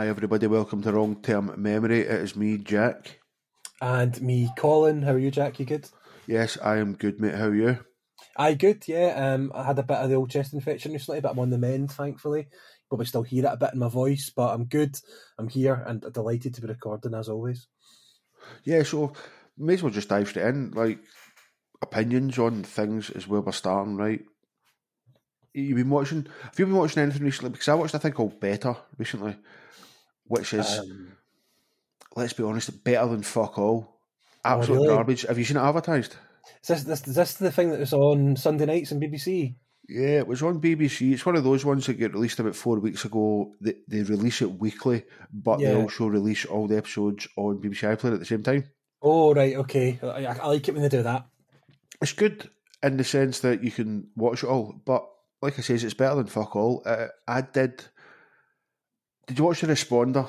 Hi, everybody. Welcome to Long Term Memory. It is me, Jack. And me, Colin. How are you, Jack? You good? Yes, I am good, mate. How are you? I good, yeah. Um, I had a bit of the old chest infection recently, but I'm on the mend, thankfully. You probably still hear it a bit in my voice, but I'm good. I'm here and delighted to be recording as always. Yeah, so may as well just dive straight in. Like opinions on things is where we're starting, right? You've been watching. Have you been watching anything recently? Because I watched a thing called Better recently, which is, Um, let's be honest, better than fuck all. Absolute Oh, really? garbage. Have you seen it advertised? is this, this is this the thing that was on Sunday nights on BBC? Yeah, it was on BBC. It's one of those ones that get released about four weeks ago. They, they release it weekly, but they also release all the episodes on BBC iPlayer at the same time. Oh right, okay. I, I like it when they do that. It's good in the sense that you can watch it all, but like I says, it's better than fuck all. Uh, I did. Did you watch the Responder?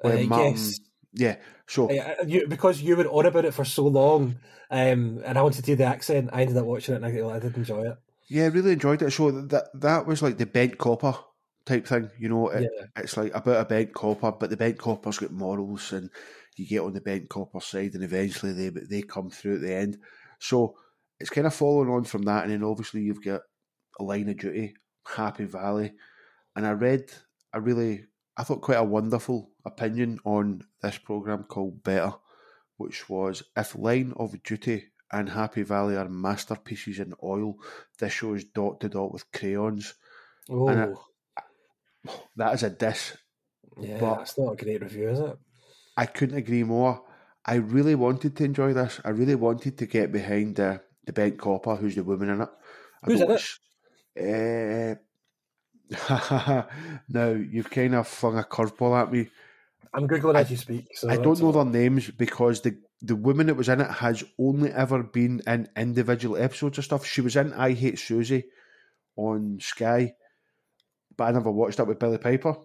When Uh, Martin- yes. Yeah. So Uh, you, because you were on about it for so long, um, and I wanted to do the accent, I ended up watching it and I, I did enjoy it. yeah, I really enjoyed it. So that that was like the bent copper type thing. You know, it, Yeah. it's like about a bent copper, but the bent copper's got morals, and you get on the bent copper side, and eventually they they come through at the end. So it's kind of following on from that, and then obviously you've got a line of duty, Happy Valley, and I read a really, I thought quite a wonderful opinion on this program called Better, which was if Line of Duty and Happy Valley are masterpieces in oil, this show is dot to dot with crayons. Oh, That is a diss yeah, but- that's not a great review, is it? I couldn't agree more. I really wanted to enjoy this. I really wanted to get behind the the bent copper, who's the woman in it. I Who's in it? Uh, now you've kind of flung a curveball at me. I'm googling as you speak. So I don't know their names because the the woman that was in it has only ever been in individual episodes of stuff. She was in I Hate Suzie on Sky, but I never watched that with Billie Piper.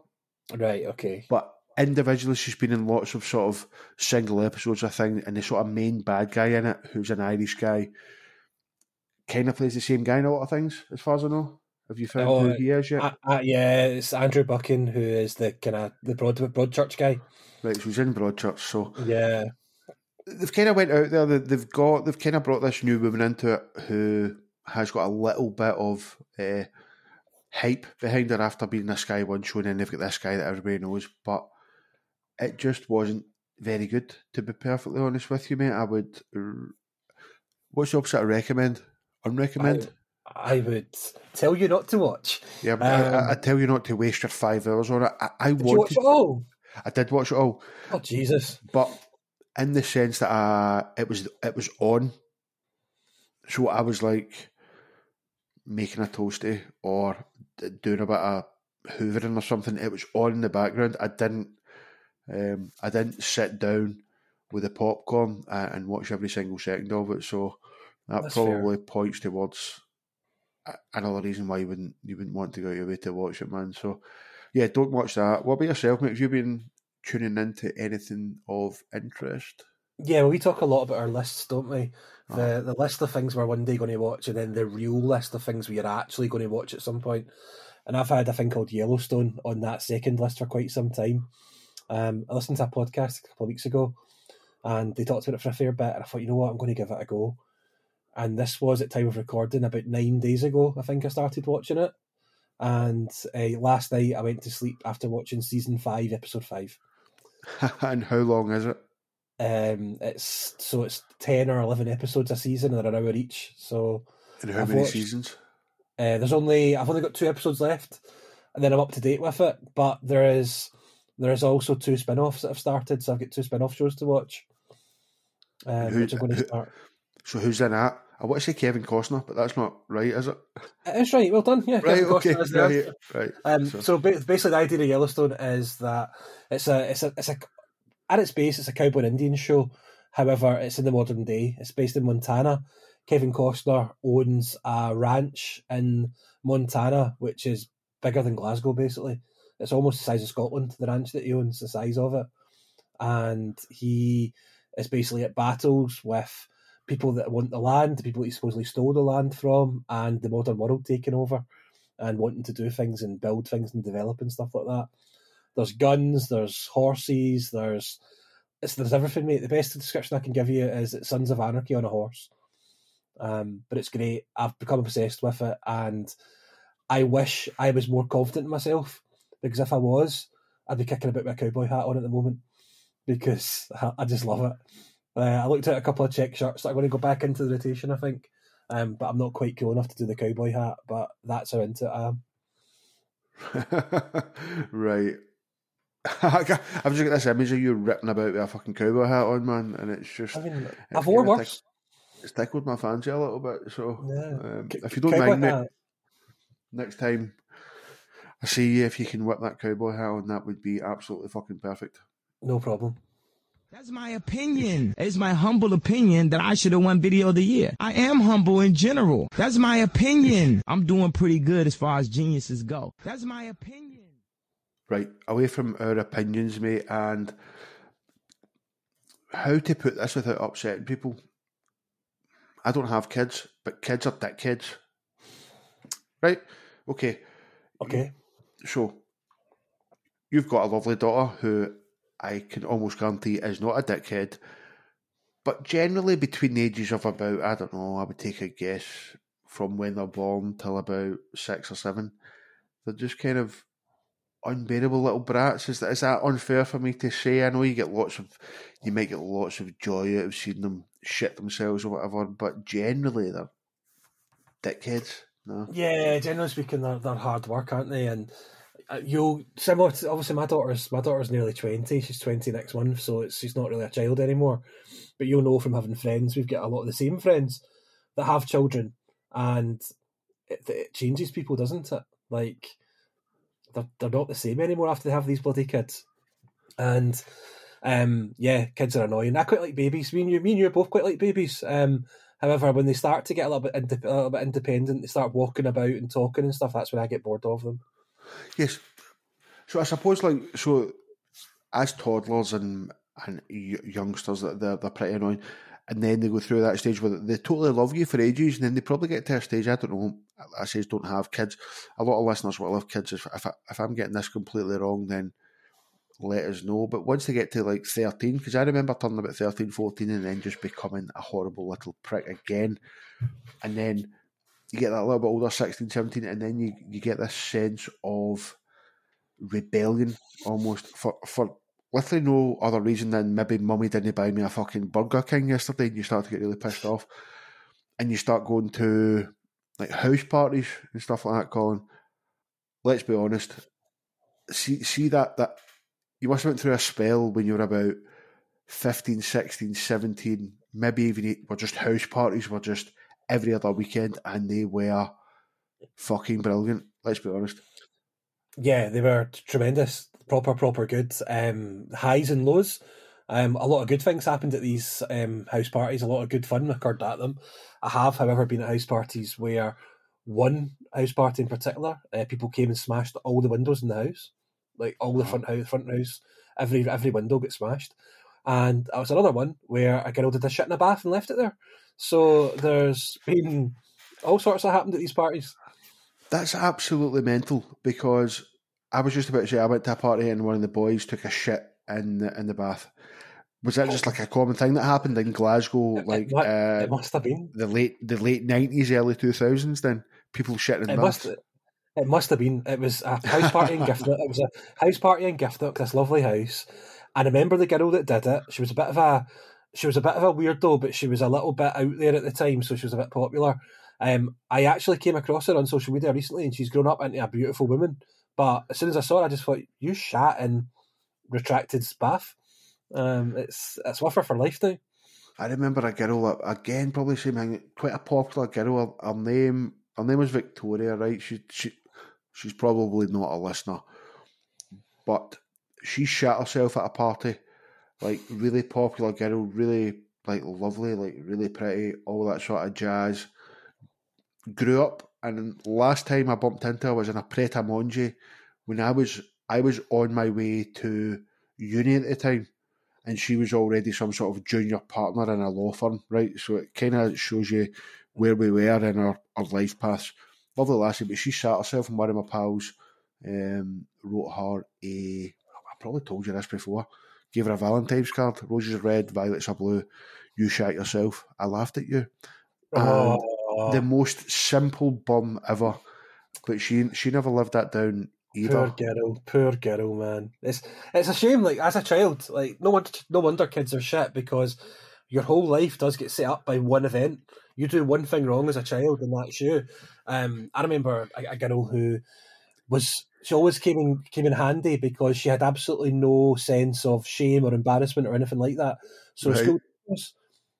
Right, okay. But individually, she's been in lots of sort of single episodes, I think, and the sort of main bad guy in it, who's an Irish guy, kind of plays the same guy in a lot of things, as far as I know. Have you found Oh, who he is yet? Uh, uh, yeah, it's Andrew Buchan who is the kind of the broad Broadchurch guy. right, so he's in Broadchurch. So Yeah, they've kind of went out there. they- They've got they've kind of brought this new woman into it who has got a little bit of uh, hype behind her after being in a Sky One show, and then they've got this guy that everybody knows. But it just wasn't very good, to be perfectly honest with you, mate. I would. What's the opposite of recommend? Unrecommend? I would tell you not to watch. yeah, I, um, I, I tell you not to waste your five hours on it. I, I Did you watch it all? I did watch it all. Oh Jesus! but in the sense that uh, it was it was on. So I was like making a toasty or doing a bit of hoovering or something. It was on in the background. I didn't um, I didn't sit down with the popcorn uh, and watch every single second of it. So that That's fair. probably points towards another reason why you wouldn't you wouldn't want to go out your way to watch it, man. So yeah, don't watch that. What about yourself, mate? Have you been tuning into anything of interest? Yeah, well, we talk a lot about our lists, don't we? The Uh-huh. the list of things we're one day going to watch, and then the real list of things we are actually going to watch at some point. And I've had a thing called Yellowstone on that second list for quite some time. Um, I listened to a podcast a couple of weeks ago, and they talked about it for a fair bit, and I thought, you know what, I'm going to give it a go. And this was at time of recording about nine days ago. I think I started watching it, and uh, last night I went to sleep after watching season five, episode five. and how long is it? Um, it's so it's ten or eleven episodes a season, and they're an hour each. So And how I've many watched- seasons? uh, there's only I've only got two episodes left, and then I'm up to date with it. But there is there is also two spin-offs that have started, so I've got two spin-off shows to watch. Um, Who- which I'm going to who- start. So who's in that? I want to say Kevin Costner, but that's not right, is it? It's right. Well done. Yeah. Right, Kevin okay, Costner is there. right, right. Um, So- so, basically, the idea of Yellowstone is that it's a it's a it's a at its base it's a cowboy and Indian show. However, it's in the modern day. It's based in Montana. Kevin Costner owns a ranch in Montana, which is bigger than Glasgow. Basically, it's almost the size of Scotland. The ranch that he owns, the size of it, and he is basically at battles with people that want the land, the people he supposedly stole the land from, and the modern world taking over and wanting to do things and build things and develop and stuff like that. there's guns, there's horses, there's there's everything, mate. The best description I can give you is it's Sons of Anarchy on a horse. Um, but it's great. I've become obsessed with it, and I wish I was more confident in myself because if I was, I'd be kicking a about my cowboy hat on at the moment because I just love it. Uh, I looked at a couple of check shirts that I'm going to go back into the rotation, I think, um, but I'm not quite cool enough to do the cowboy hat. But that's how into it I am. right. I've just got this image of you ripping about with a fucking cowboy hat on, man, and it's just. I mean, I've worn worse. It's tickled my fancy a little bit. So, yeah. um, if you don't mind, Nick, next time I see you, if you can whip that cowboy hat on, that would be absolutely fucking perfect. No problem. That's my opinion. It's my humble opinion that I should have won video of the year. I am humble in general. That's my opinion. I'm doing pretty good as far as geniuses go. That's my opinion. Right, away from our opinions, mate, and how to put this without upsetting people. I don't have kids, but kids are dick kids. Right? Okay. Okay. So, you've got a lovely daughter who I can almost guarantee is not a dickhead. But generally, between the ages of about, I don't know, I would take a guess from when they're born till about six or seven, they're just kind of unbearable little brats. Is that, is that unfair for me to say? I know you get lots of, you might get lots of joy out of seeing them shit themselves or whatever, but generally they're dickheads. No. Yeah, generally speaking, they're, they're hard work, aren't they? And you'll similar to obviously my daughter's my daughter's nearly twenty. She's twenty next month, so it's she's not really a child anymore. But you'll know from having friends, we've got a lot of the same friends that have children, and it, it changes people, doesn't it? Like they're they're not the same anymore after they have these bloody kids, and um, yeah, kids are annoying. I quite like babies. Me and you, me and you both quite like babies. Um, however, when they start to get a little bit a little bit independent, they start walking about and talking and stuff. That's when I get bored of them. Yes. So I suppose, like, so as toddlers and and youngsters, they're they're pretty annoying, and then they go through that stage where they totally love you for ages, and then they probably get to a stage. I don't know. I say don't have kids. A lot of listeners will have kids. If if, I, if I'm getting this completely wrong, then let us know. But once they get to like 13, because I remember turning about 13, 14, and then just becoming a horrible little prick again. And then you get that little bit older, 16, 17, and then you, you get this sense of rebellion almost for, for literally no other reason than maybe mummy didn't buy me a fucking Burger King yesterday and you start to get really pissed off. And you start going to like house parties and stuff like that, Colin. Let's be honest. See see that that you must have went through a spell when you were about 15, 16, 17, maybe even were just house parties were just every other weekend, and they were fucking brilliant. Let's be honest. Yeah, they were tremendous, proper, proper good. Um, highs and lows. Um, a lot of good things happened at these um, house parties. A lot of good fun occurred at them. I have, however, been at house parties where one house party in particular, uh, people came and smashed all the windows in the house, like all the front house, front house, every every window got smashed. And that was another one where a girl did a shit in a bath and left it there. So there's been all sorts that happened at these parties. That's absolutely mental because I was just about to say I went to a party and one of the boys took a shit in the, in the bath. Was that just like a common thing that happened in Glasgow? It, like it, uh, it must have been the late the late nineties, early two thousands. Then people shitting in it baths. Must, it must have been. It was a house party in Giffnock. It was a house party in Giffnock. This lovely house. I remember the girl that did it. She was a bit of a she was a bit of a weirdo, but she was a little bit out there at the time, so she was a bit popular. Um, I actually came across her on social media recently, and she's grown up into a beautiful woman. But as soon as I saw her, I just thought, "You shat and retracted bath." Um, it's it's with her for life now. I remember a girl again, probably same thing, quite a popular girl. Her, her name, her name was Victoria, right? She she she's probably not a listener, but she shot herself at a party like really popular girl, really like lovely, like really pretty, all that sort of jazz. Grew up, and last time I bumped into her was in a Pret a when I was I was on my way to uni at the time, and she was already some sort of junior partner in a law firm, right? So it kind of shows you where we were in our, our life paths. Lovely lassie, but she sat herself, and one of my pals um, wrote her a probably told you this before. Gave her a Valentine's card. Roses are red, violets are blue. You shat yourself. I laughed at you. Oh, the most simple bum ever. But she she never lived that down either. poor girl, poor girl, man. It's it's a shame. Like as a child, like no wonder no wonder kids are shit because your whole life does get set up by one event. You do one thing wrong as a child, and that's you. Um, I remember a, a girl who was she always came in came in handy because she had absolutely no sense of shame or embarrassment or anything like that. So Right. school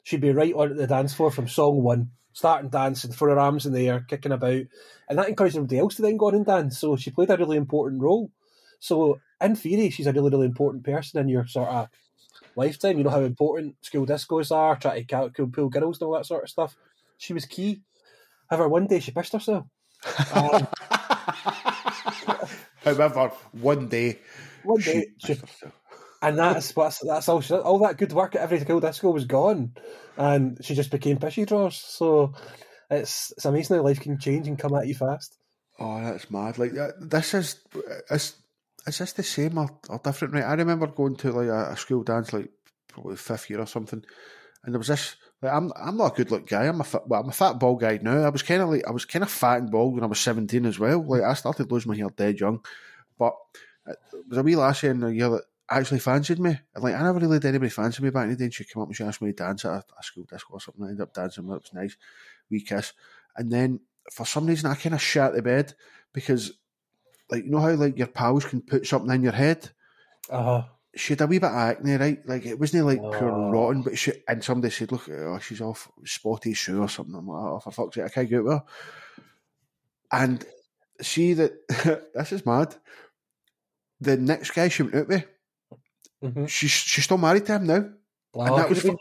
she'd be right on the dance floor from song one, starting dancing, throw her arms in the air, kicking about, and that encouraged everybody else to then go on and dance. So she played a really important role. So in theory, she's a really really important person in your sort of lifetime. You know how important school discos are, try to cool pool girls and all that sort of stuff. She was key. However, one day she pissed herself. Um, However, one day, one day, she, and that's what's that's all. She, all that good work at every school disco was gone, and she just became pissy drawers. So it's it's amazing how life can change and come at you fast. oh, that's mad. Like that, this is is is this the same or, or different? Right, I remember going to like a, a school dance, like probably fifth year or something, and there was this. Like, I'm I'm not a good look guy. I'm a fat, well, I'm a fat ball guy now. I was kind of like I was kind of fat and bald when I was 17 as well. Like I started losing my hair dead young, but it was a wee lassie in the year that actually fancied me. And like I never really did anybody fancy me back in the day. And she came up and she asked me to dance at a, school disco or something. I ended up dancing with her. It was nice, wee kiss. And then for some reason I kind of shat the bed because, like you know how like your pals can put something in your head. Uh, She had a wee bit of acne, right? Like it wasn't like pure Oh. rotten, but she and somebody said, "Look, oh, she's off spotty shoe or something." I'm like, "Oh, for fuck's sake, I can't get with her." And see that this is mad. The next guy she went out with, mhm. she's she's still married to him now, Well, that was and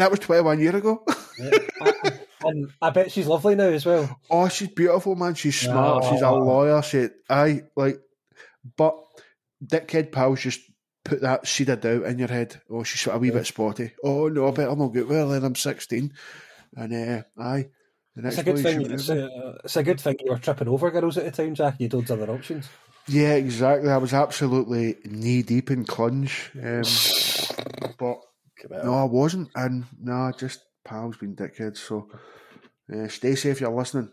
that was 21 year ago. and I bet she's lovely now as well. Oh, she's beautiful, man. She's smart. She's a Oh. lawyer. She, I like, but dickhead pals just put that seed of doubt in your head. Oh, she's a wee bit spotty. Oh no, I better not get with her. Then I'm 16, and uh, aye. It's a good thing. It's a, it's a good thing you were tripping over girls at the time, Jack. You had other options. Yeah, exactly. I was absolutely knee deep in clunge. Um, but no, I wasn't. And no, just pals being dickheads. So uh, stay safe, you're listening.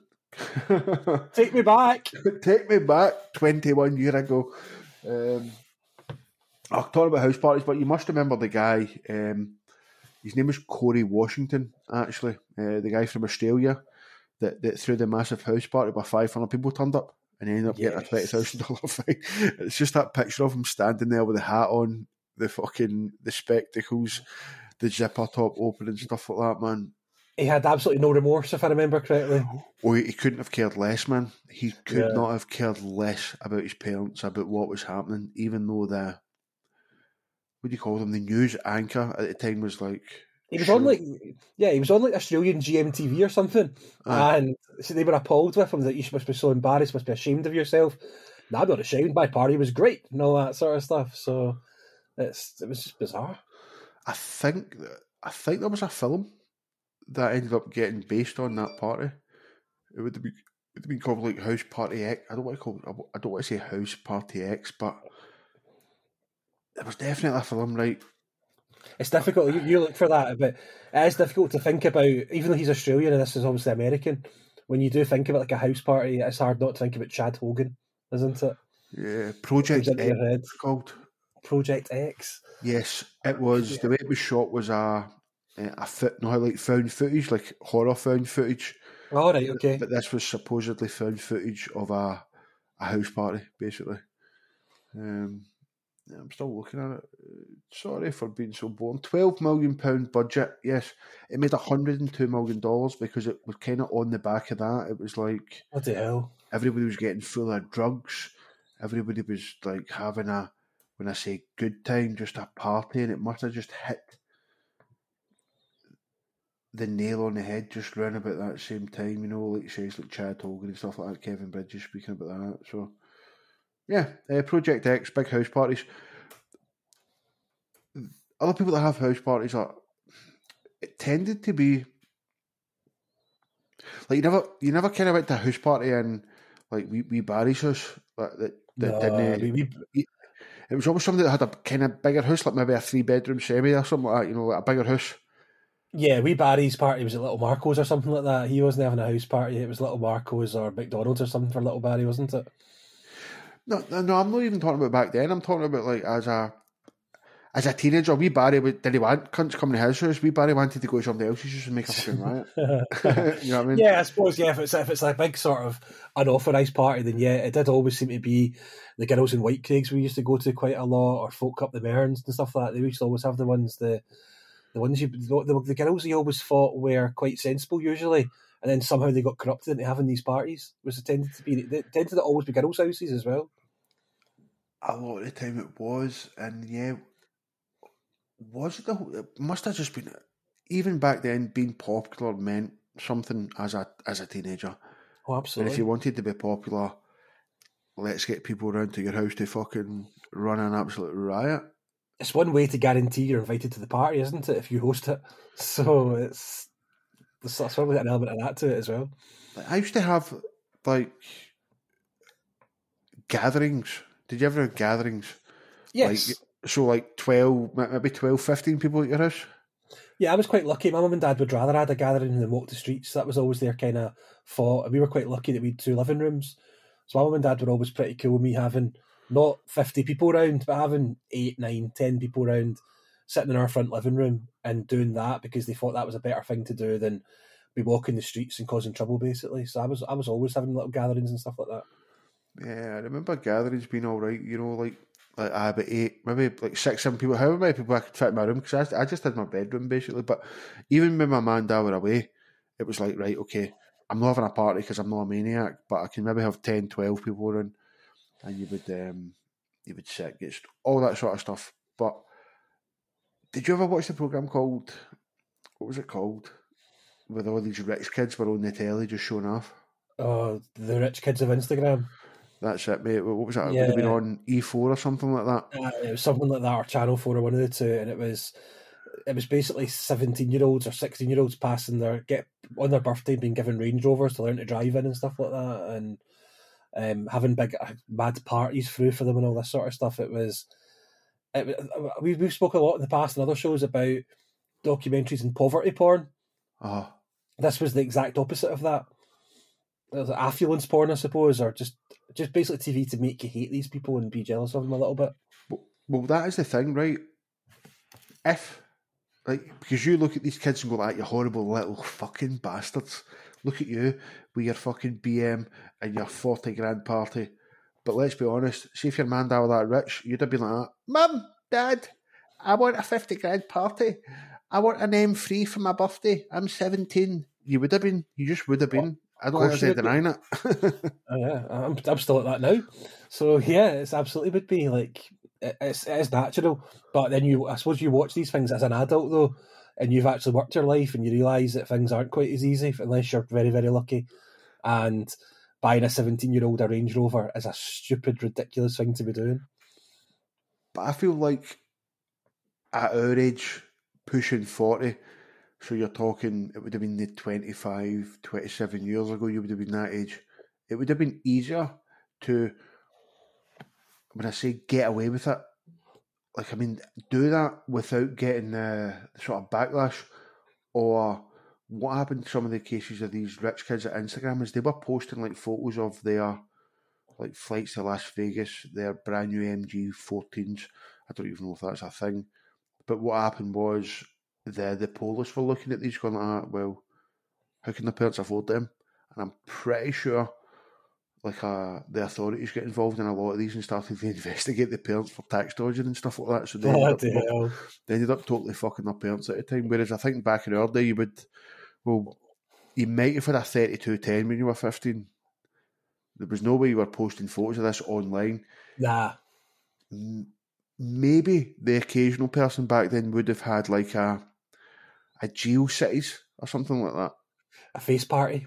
Take me back. Take me back 21 year ago. Um, I'll talk about house parties, but you must remember the guy. Um, his name was Corey Worthington, actually. Uh, the guy from Australia that, that threw the massive house party where 500 people turned up and he ended up getting a Yes. $20,000 fine. It's just that picture of him standing there with the hat on, the fucking the spectacles, the zipper top open and stuff like that, man. He had absolutely no remorse, if I remember correctly. Oh, he couldn't have cared less, man. He could Yeah. not have cared less about his parents, about what was happening, even though the what do you call them? The news anchor at the time was like He was sure. on like, yeah, he was on like Australian GMTV or something, and so they were appalled with him that you must be so embarrassed, must be ashamed of yourself. Nah, I'm not ashamed. My party was great and all that sort of stuff. So it's it was just bizarre. I think that- I think there was a film that ended up getting based on that party. It would have been it would have been called like House Party X. I don't want to call it, I don't want to say House Party X, but there was definitely a film, right? It's difficult. You, you look for that, but it is difficult to think about. Even though he's Australian and this is obviously American, when you do think about like a house party, it's hard not to think about Chad Hogan, isn't it? Yeah, Project X called. Project X. Yes, it was. The way it was shot was a a foot, no, like found footage, like horror found footage. All right, okay. But this was supposedly found footage of a a house party, basically. Um, yeah, I'm still looking at it. Uh, Sorry for being so boring. Twelve million pound budget. Yes, it made hundred and two million dollars because it was kind of on the back of that. It was like What the hell? everybody was getting full of drugs. Everybody was like having a, when I say good time, just a party, and it must have just hit the nail on the head just round about that same time. You know, like says like Chad Hogan and stuff like that. Kevin Bridges speaking about that. So, yeah, uh, Project X, big house parties. Other people that have house parties are it tended to be like you never you never kind of went to a house party in like we we Barry's house like that that No, didn't we, we, it was almost somebody that had a kind of bigger house, like maybe a three bedroom semi or something like that. You know, like a bigger house. Yeah, we Barry's party was at Little Marco's or something like that. He wasn't having a house party; it was Little Marco's or McDonald's or something for Little Barry, wasn't it? No, no, I'm not even talking about back then. I'm talking about like as a as a teenager, wee Barry did he want cunts coming to his house? Wee Barry wanted to go to somebody else's house and make a fucking riot. you know what I mean? Yeah, I suppose. Yeah, if it's if it's a big sort of unauthorized party, then yeah, it did always seem to be the girls in Whitecraigs we used to go to quite a lot, or folk up the Mearns and stuff like that. They used to always have the ones the the ones you the, the girls you always thought were quite sensible usually, and then somehow they got corrupted into having these parties. Was it tended to be they tended to always be girls' houses as well. A lot of the time it was, and yeah, was it the whole, it must have just been even back then being popular meant something as a as a teenager. Oh, And absolutely. if you wanted to be popular, let's get people around to your house to fucking run an absolute riot. it's one way to guarantee you're invited to the party, isn't it? If you host it, so it's there's there's probably an element of that to it as well. I used to have like gatherings. Did you ever have gatherings? Yes, Like, so like 12, maybe 12, 15 people at your house? yeah, I was quite lucky. My mum and dad would rather I had a gathering than walk the streets. That was always their kind of thought. And we were quite lucky that we had two living rooms. So my mum and dad were always pretty cool with me having not fifty people around, but having eight, nine, ten people around, sitting in our front living room and doing that because they thought that was a better thing to do than be walking the streets and causing trouble, basically. So I was I was always having little gatherings and stuff like that. Yeah, I remember gatherings being all right. You know, like like about eight, maybe like six, seven people. However many people I could fit in my room because I, I just had my bedroom basically. But even when my man and dad were away, it was like right, okay, I'm not having a party because I'm not a maniac, but I can maybe have 10, 12 people around, and you would um you would sit, get all that sort of stuff. But did you ever watch the program called what was it called? With all these rich kids were on the telly just showing off. Oh, the rich kids of Instagram. That's it, mate. What was that? It would have been on E4 or something like that. Uh, it was something like that, or Channel Four, or one of the two, and it was it was basically seventeen year olds or sixteen year olds passing their get on their birthday being given Range Rovers to learn to drive in and stuff like that, and um, having big uh, mad parties through for them and all this sort of stuff. It was it, wa- we we've spoken a lot in the past in other shows about documentaries and poverty porn. Oh, This was the exact opposite of that. It was affluence porn, I suppose, or just just basically TV to make you hate these people and be jealous of them a little bit. well, that is the thing, right? If, like, because you look at these kids and go like, you horrible little fucking bastards. Look at you with your fucking BM and your 40 grand party. But let's be honest, see if your man dad were that rich, you'd have been like, that. Mum, Dad, I want a 50 grand party. I want an M3 for my birthday. I'm 17. You would have been. You just would have been. I don't think there's denying it. Oh, yeah, I'm, I'm still at that now. So yeah, it's absolutely would be like it's it is natural. But then you, I suppose, you watch these things as an adult though, and you've actually worked your life, and you realise that things aren't quite as easy unless you're very very lucky. And buying a 17 year old a Range Rover is a stupid, ridiculous thing to be doing. But I feel like at our age, pushing 40, so you're talking, it would have been the 25, 27 years ago, you would have been that age. It would have been easier to, when I say get away with it, like, I mean, do that without getting the, the sort of backlash. Or what happened to some of the cases of these rich kids at Instagram is they were posting like photos of their like flights to Las Vegas, their brand new MG 14s. I don't even know if that's a thing. But what happened was the the police were looking at these going, ah, well, how can the parents afford them? And I'm pretty sure like uh, the authorities get involved in a lot of these and started to investigate the parents for tax dodging and stuff like that. So they ended, up, they ended up totally fucking their parents at the time. Whereas I think back in our day, you would, well, you might have had a 3210 when you were 15. There was no way you were posting photos of this online. Nah, Maybe the occasional person back then would have had like a a GeoCities or something like that. a Faceparty.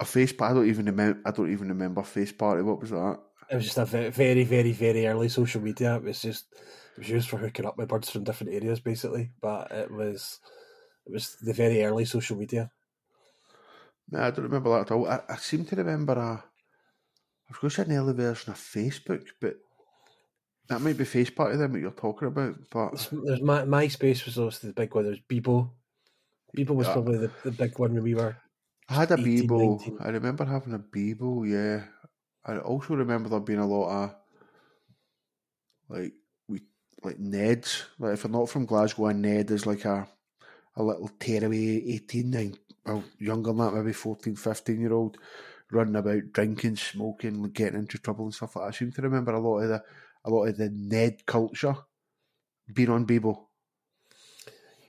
A Faceparty. I don't even remember. I don't even remember face party. What was that? It was just a very, very, very early social media. It was just it was used for hooking up with birds from different areas, basically. But it was it was the very early social media. No, I don't remember that at all. I, I seem to remember a. I was going to say an early version of Facebook, but That might be Faceparty then, what you're talking about, but There's my MySpace was obviously the big one. There's Bebo. Bebo was Yeah. probably the, the big one when we were. I had a 18, Bebo. 19. I remember having a Bebo, yeah. I also remember there being a lot of like we like Neds. Like if you're not from Glasgow, a Ned is like a a little tearaway 18, nine, well, younger than that, maybe 14, 15 year old, running about drinking, smoking, getting into trouble and stuff like that. I seem to remember a lot of the a lot of the Ned culture being on Bebo.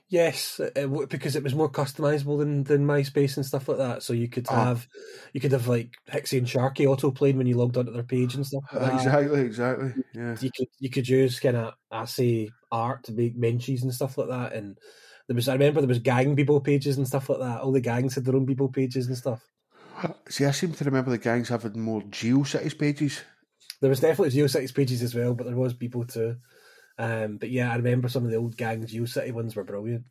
Yes, uh, it, because it was more customizable than, than MySpace and stuff like that. So you could Oh. have, you could have like Hixxy and Sharkey auto playing when you logged onto their page and stuff like that. Exactly, exactly. Yeah. You could you could use kind of ASCII art to make mentions and stuff like that. And there was I remember there was gang people pages and stuff like that. All the gangs had their own people pages and stuff. See, I seem to remember the gangs having more GeoCities pages. There was definitely GeoCities pages as well, but there was people too. Um, but yeah, I remember some of the old gang GeoCity ones were brilliant.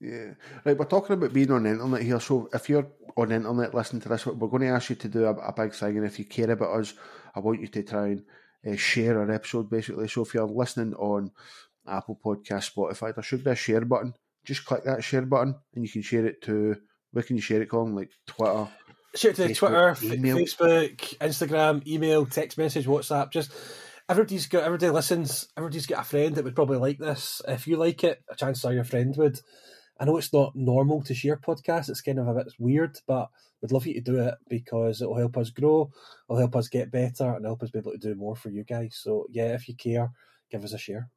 Yeah. Right, we're talking about being on the internet here. So if you're on the internet listening to this, we're going to ask you to do a, a big thing. And if you care about us, I want you to try and uh, share our episode, basically. So if you're listening on Apple Podcast, Spotify, there should be a share button. Just click that share button and you can share it to, where can you share it, Colin? Like Twitter? Share it to Facebook, Twitter, email. Facebook, Instagram, email, text message, WhatsApp. Just everybody's got everybody listens. Everybody's got a friend that would probably like this. If you like it, a chance are your friend would. I know it's not normal to share podcasts. It's kind of a bit weird, but we'd love you to do it because it'll help us grow, it'll help us get better, and help us be able to do more for you guys. So yeah, if you care, give us a share.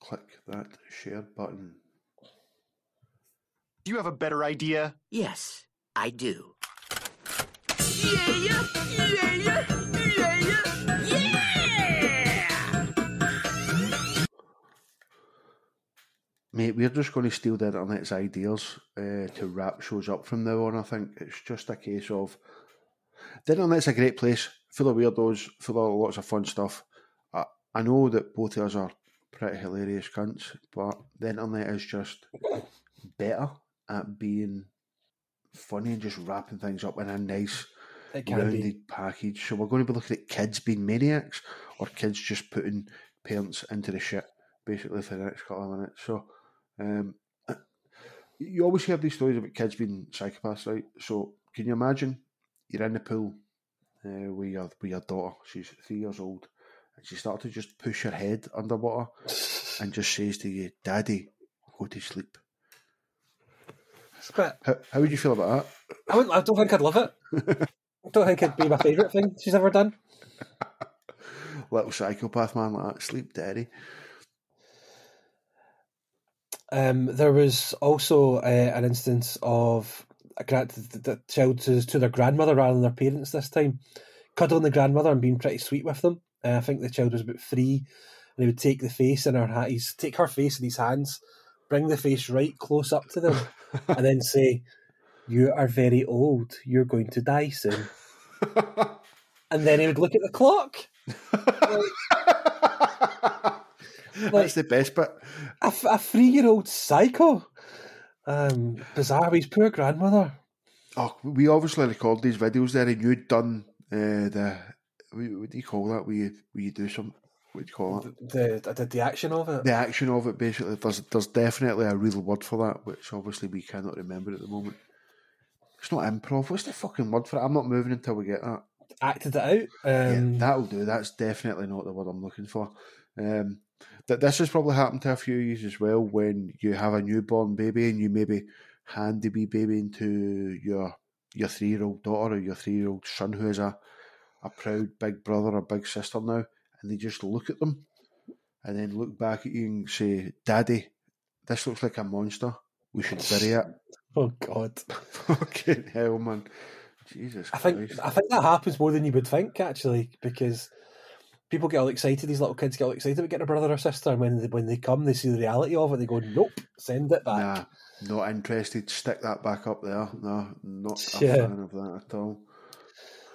Click that share button. Do you have a better idea? Yes, I do. Yeah, yeah, yeah, yeah. Mate, we're just going to steal the internet's ideas uh, to wrap shows up from now on. I think it's just a case of the internet's a great place, full of weirdos, full of lots of fun stuff. I, I know that both of us are pretty hilarious cunts, but the internet is just better at being funny and just wrapping things up in a nice rounded be. package. So we're going to be looking at kids being maniacs or kids just putting parents into the shit, basically, for the next couple of minutes. So um, you always hear these stories about kids being psychopaths, right? So can you imagine you're in the pool uh, with, your, with your daughter, she's three years old, and she starts to just push her head underwater and just says to you, Daddy, go to sleep. A How, how would you feel about that? I, wouldn't, I don't think I'd love it. I don't think it'd be my favourite thing she's ever done. Little psychopath man like that, sleep, Daddy. Um, there was also uh, an instance of a grand, the child to, to their grandmother rather than their parents this time, cuddling the grandmother and being pretty sweet with them. Uh, I think the child was about three, and he would take the face in her ha- he's take her face in his hands, bring the face right close up to them, and then say, "You are very old. You're going to die soon." and then he would look at the clock. That's the best bit. A three-year-old psycho. Um, bizarre. His poor grandmother. Oh, we obviously record these videos there, and you'd done uh, the what do you call that? We you do some what do you call it? The did the action of it. The action of it, basically. There's there's definitely a real word for that, which obviously we cannot remember at the moment. It's not improv. What's the fucking word for it? I'm not moving until we get that. Acted it out. Um, yeah, that'll do. That's definitely not the word I'm looking for. Um, that this has probably happened to a few of you as well when you have a newborn baby and you maybe hand the wee baby into your your three year old daughter or your three year old son who is a a proud big brother or big sister now, and they just look at them and then look back at you and say, "Daddy, this looks like a monster. We should bury it." oh God. Fucking hell, man! Jesus I think Christ! I think that happens more than you would think actually, because people get all excited. These little kids get all excited about getting a brother or sister, and when they, when they come, they see the reality of it. They go, "Nope, send it back." Nah, not interested. Stick that back up there. No, not a Yeah. fan of that at all.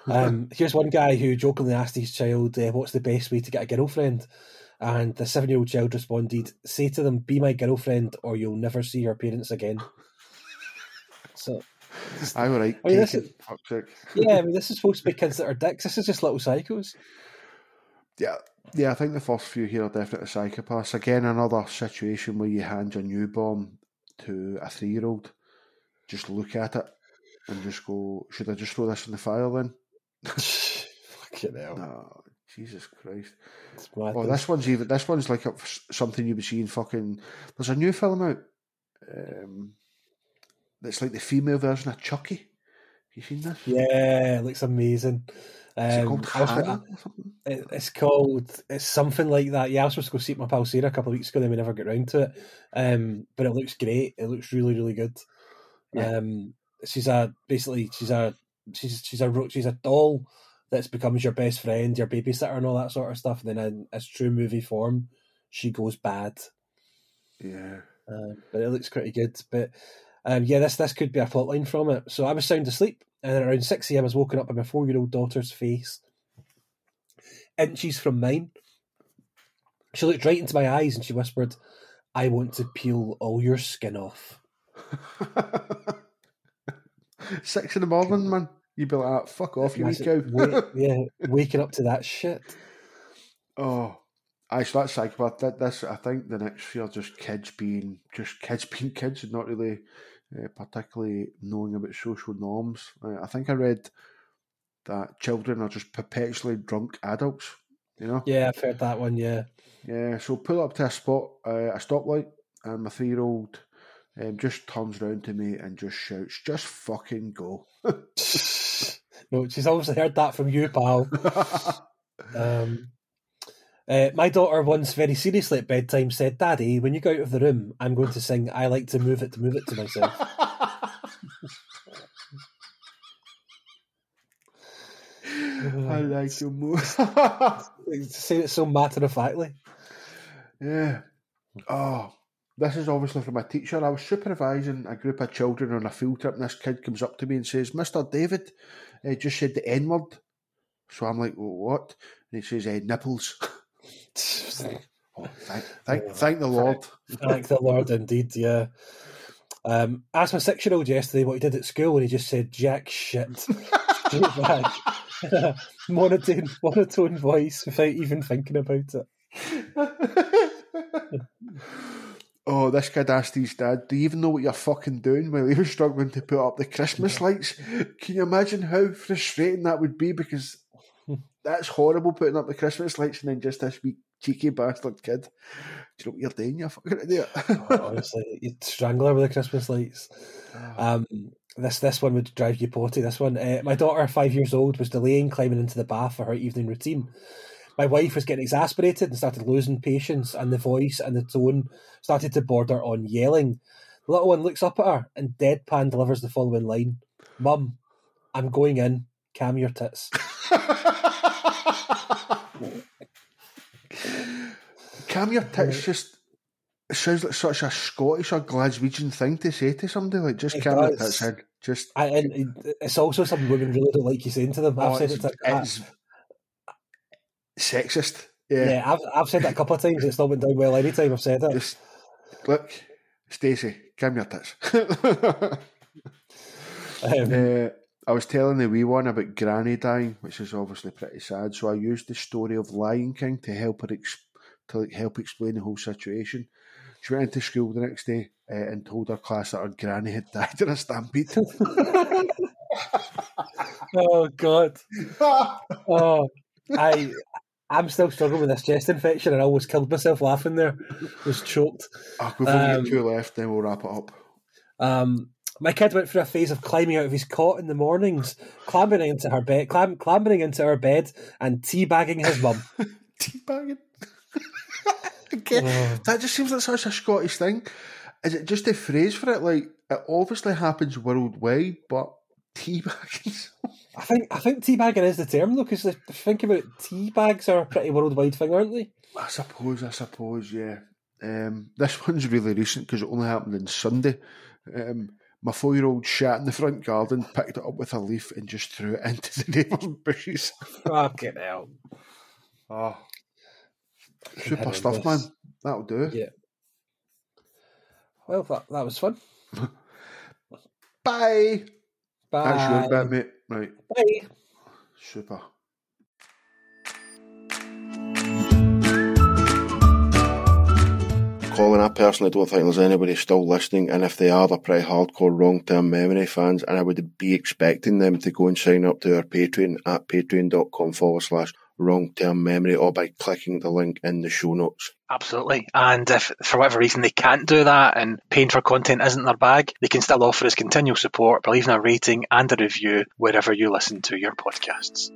Um, here's one guy who jokingly asked his child, uh, "What's the best way to get a girlfriend?" And the seven-year-old child responded, "Say to them, be my girlfriend, or you'll never see your parents again." So I were right. I mean, this is- yeah, I mean, this is supposed to be kids that are dicks. This is just little psychos. Yeah, Yeah, I think the first few here are definitely psychopaths. Again, another situation where you hand your newborn to a three year old, just look at it and just go, should I just throw this in the fire then? Fucking hell. No, Jesus Christ. It's mad. Oh, this one's even. This one's like a, something you would see in fucking. There's a new film out. Um, that's like the female version of Chucky. You seen this? Yeah, it looks amazing. Is it Um, called I was- Hannah it- it's called it's something like that. Yeah, I was supposed to go see it my pal Sarah a couple of weeks ago, then we never get round to it. Um, but it looks great. It looks really, really good. Yeah. Um, she's a basically she's a she's she's a she's a doll that becomes your best friend, your babysitter, and all that sort of stuff. And then in as true movie form, she goes bad. Yeah. Uh, but it looks pretty good. But um, yeah, this this could be a plotline from it. So I was sound asleep, and then around six a.m. I was woken up by my four year old daughter's face, inches from mine. She looked right into my eyes and she whispered, "I want to peel all your skin off." Six in the morning, man. You'd be like, fuck off, you wee cow. Wa- yeah, waking up to that shit. Oh, aye, so that's psychopath. That, that's, I think the next year, just kids being, just kids being kids and not really uh, particularly knowing about social norms. Uh, I think I read that children are just perpetually drunk adults, you know? Yeah, I've heard that one. Yeah, Yeah, so pull up to a spot, uh, a stoplight, and my three year old um, just turns round to me and just shouts, just fucking go. no, she's obviously heard that from you, pal. Um, uh, my daughter once very seriously at bedtime said, Daddy, when you go out of the room, I'm going to sing I Like to Move It to Move It to myself. I like to move. Say it so matter of factly. yeah. Oh, this is obviously from a teacher. I was supervising a group of children on a field trip, and this kid comes up to me and says, Mr. David uh, just said the N word. So I'm like, well, what? And he says, uh, nipples. Oh, thank, thank, thank the Lord. Thank the Lord, indeed, yeah. Um, asked my six year old yesterday what he did at school, and he just said, Jack shit. Monotone, monotone voice without even thinking about it. Oh, this kid asked his dad, Do you even know what you're fucking doing while he was struggling to put up the Christmas lights? Can you imagine how frustrating that would be? Because that's horrible putting up the Christmas lights and then just this wee cheeky bastard kid. Do you know what you're doing, you fucking idiot? Honestly, you'd strangle her with the Christmas lights. Um, this this one would drive you potty. This one, uh, my daughter, five years old, was delaying climbing into the bath for her evening routine. My wife was getting exasperated and started losing patience, and the voice and the tone started to border on yelling. The little one looks up at her and deadpan delivers the following line: "Mum, I'm going in. Cam your tits." Cam your tits just it sounds like such a Scottish or Glaswegian thing to say to somebody. Like, just It cam your tits in. Just, I, and it's also something women really don't like you saying to them. I've oh, said it's, it to, I- it's sexist. Yeah. yeah, I've, I've said that a couple of times. It's not went down well any time I've said it. Just, look, Stacey, cam your tits. Um, Uh, I was telling the wee one about Granny dying, which is obviously pretty sad. So I used the story of Lion King to help her ex- to like, help explain the whole situation. She went into school the next day uh, and told her class that her granny had died in a stampede. oh God! Oh, I I'm still struggling with this chest infection, and I almost killed myself laughing. There, was choked. oh, we've only Um, got two left, then we'll wrap it up. Um, my kid went through a phase of climbing out of his cot in the mornings, clambering into her bed, clam- clambering into her bed, and teabagging his mum. Teabagging. Again, Oh. that just seems like such a Scottish thing. Is it just a phrase for it? Like it obviously happens worldwide, but teabagging. I think I think teabagging is the term though, because think about it, tea bags are a pretty worldwide thing, aren't they? I suppose, I suppose, yeah. Um, this one's really recent because it only happened on Sunday. Um, my four year old shat in the front garden, picked it up with a leaf, and just threw it into the neighbour's bushes. Fucking hell! Oh, super Horrendous. stuff, man. That'll do. Yeah. Well, that that was fun. Bye. Bye. That's your bit, mate. Right. Bye. Super. Colin, I personally don't think there's anybody still listening, and if they are, they're pretty hardcore long term memory fans, and I would be expecting them to go and sign up to our Patreon at patreon.com forward slash Long Term Memory or by clicking the link in the show notes. Absolutely. And if for whatever reason they can't do that and paying for content isn't their bag, they can still offer us continual support by leaving a rating and a review wherever you listen to your podcasts.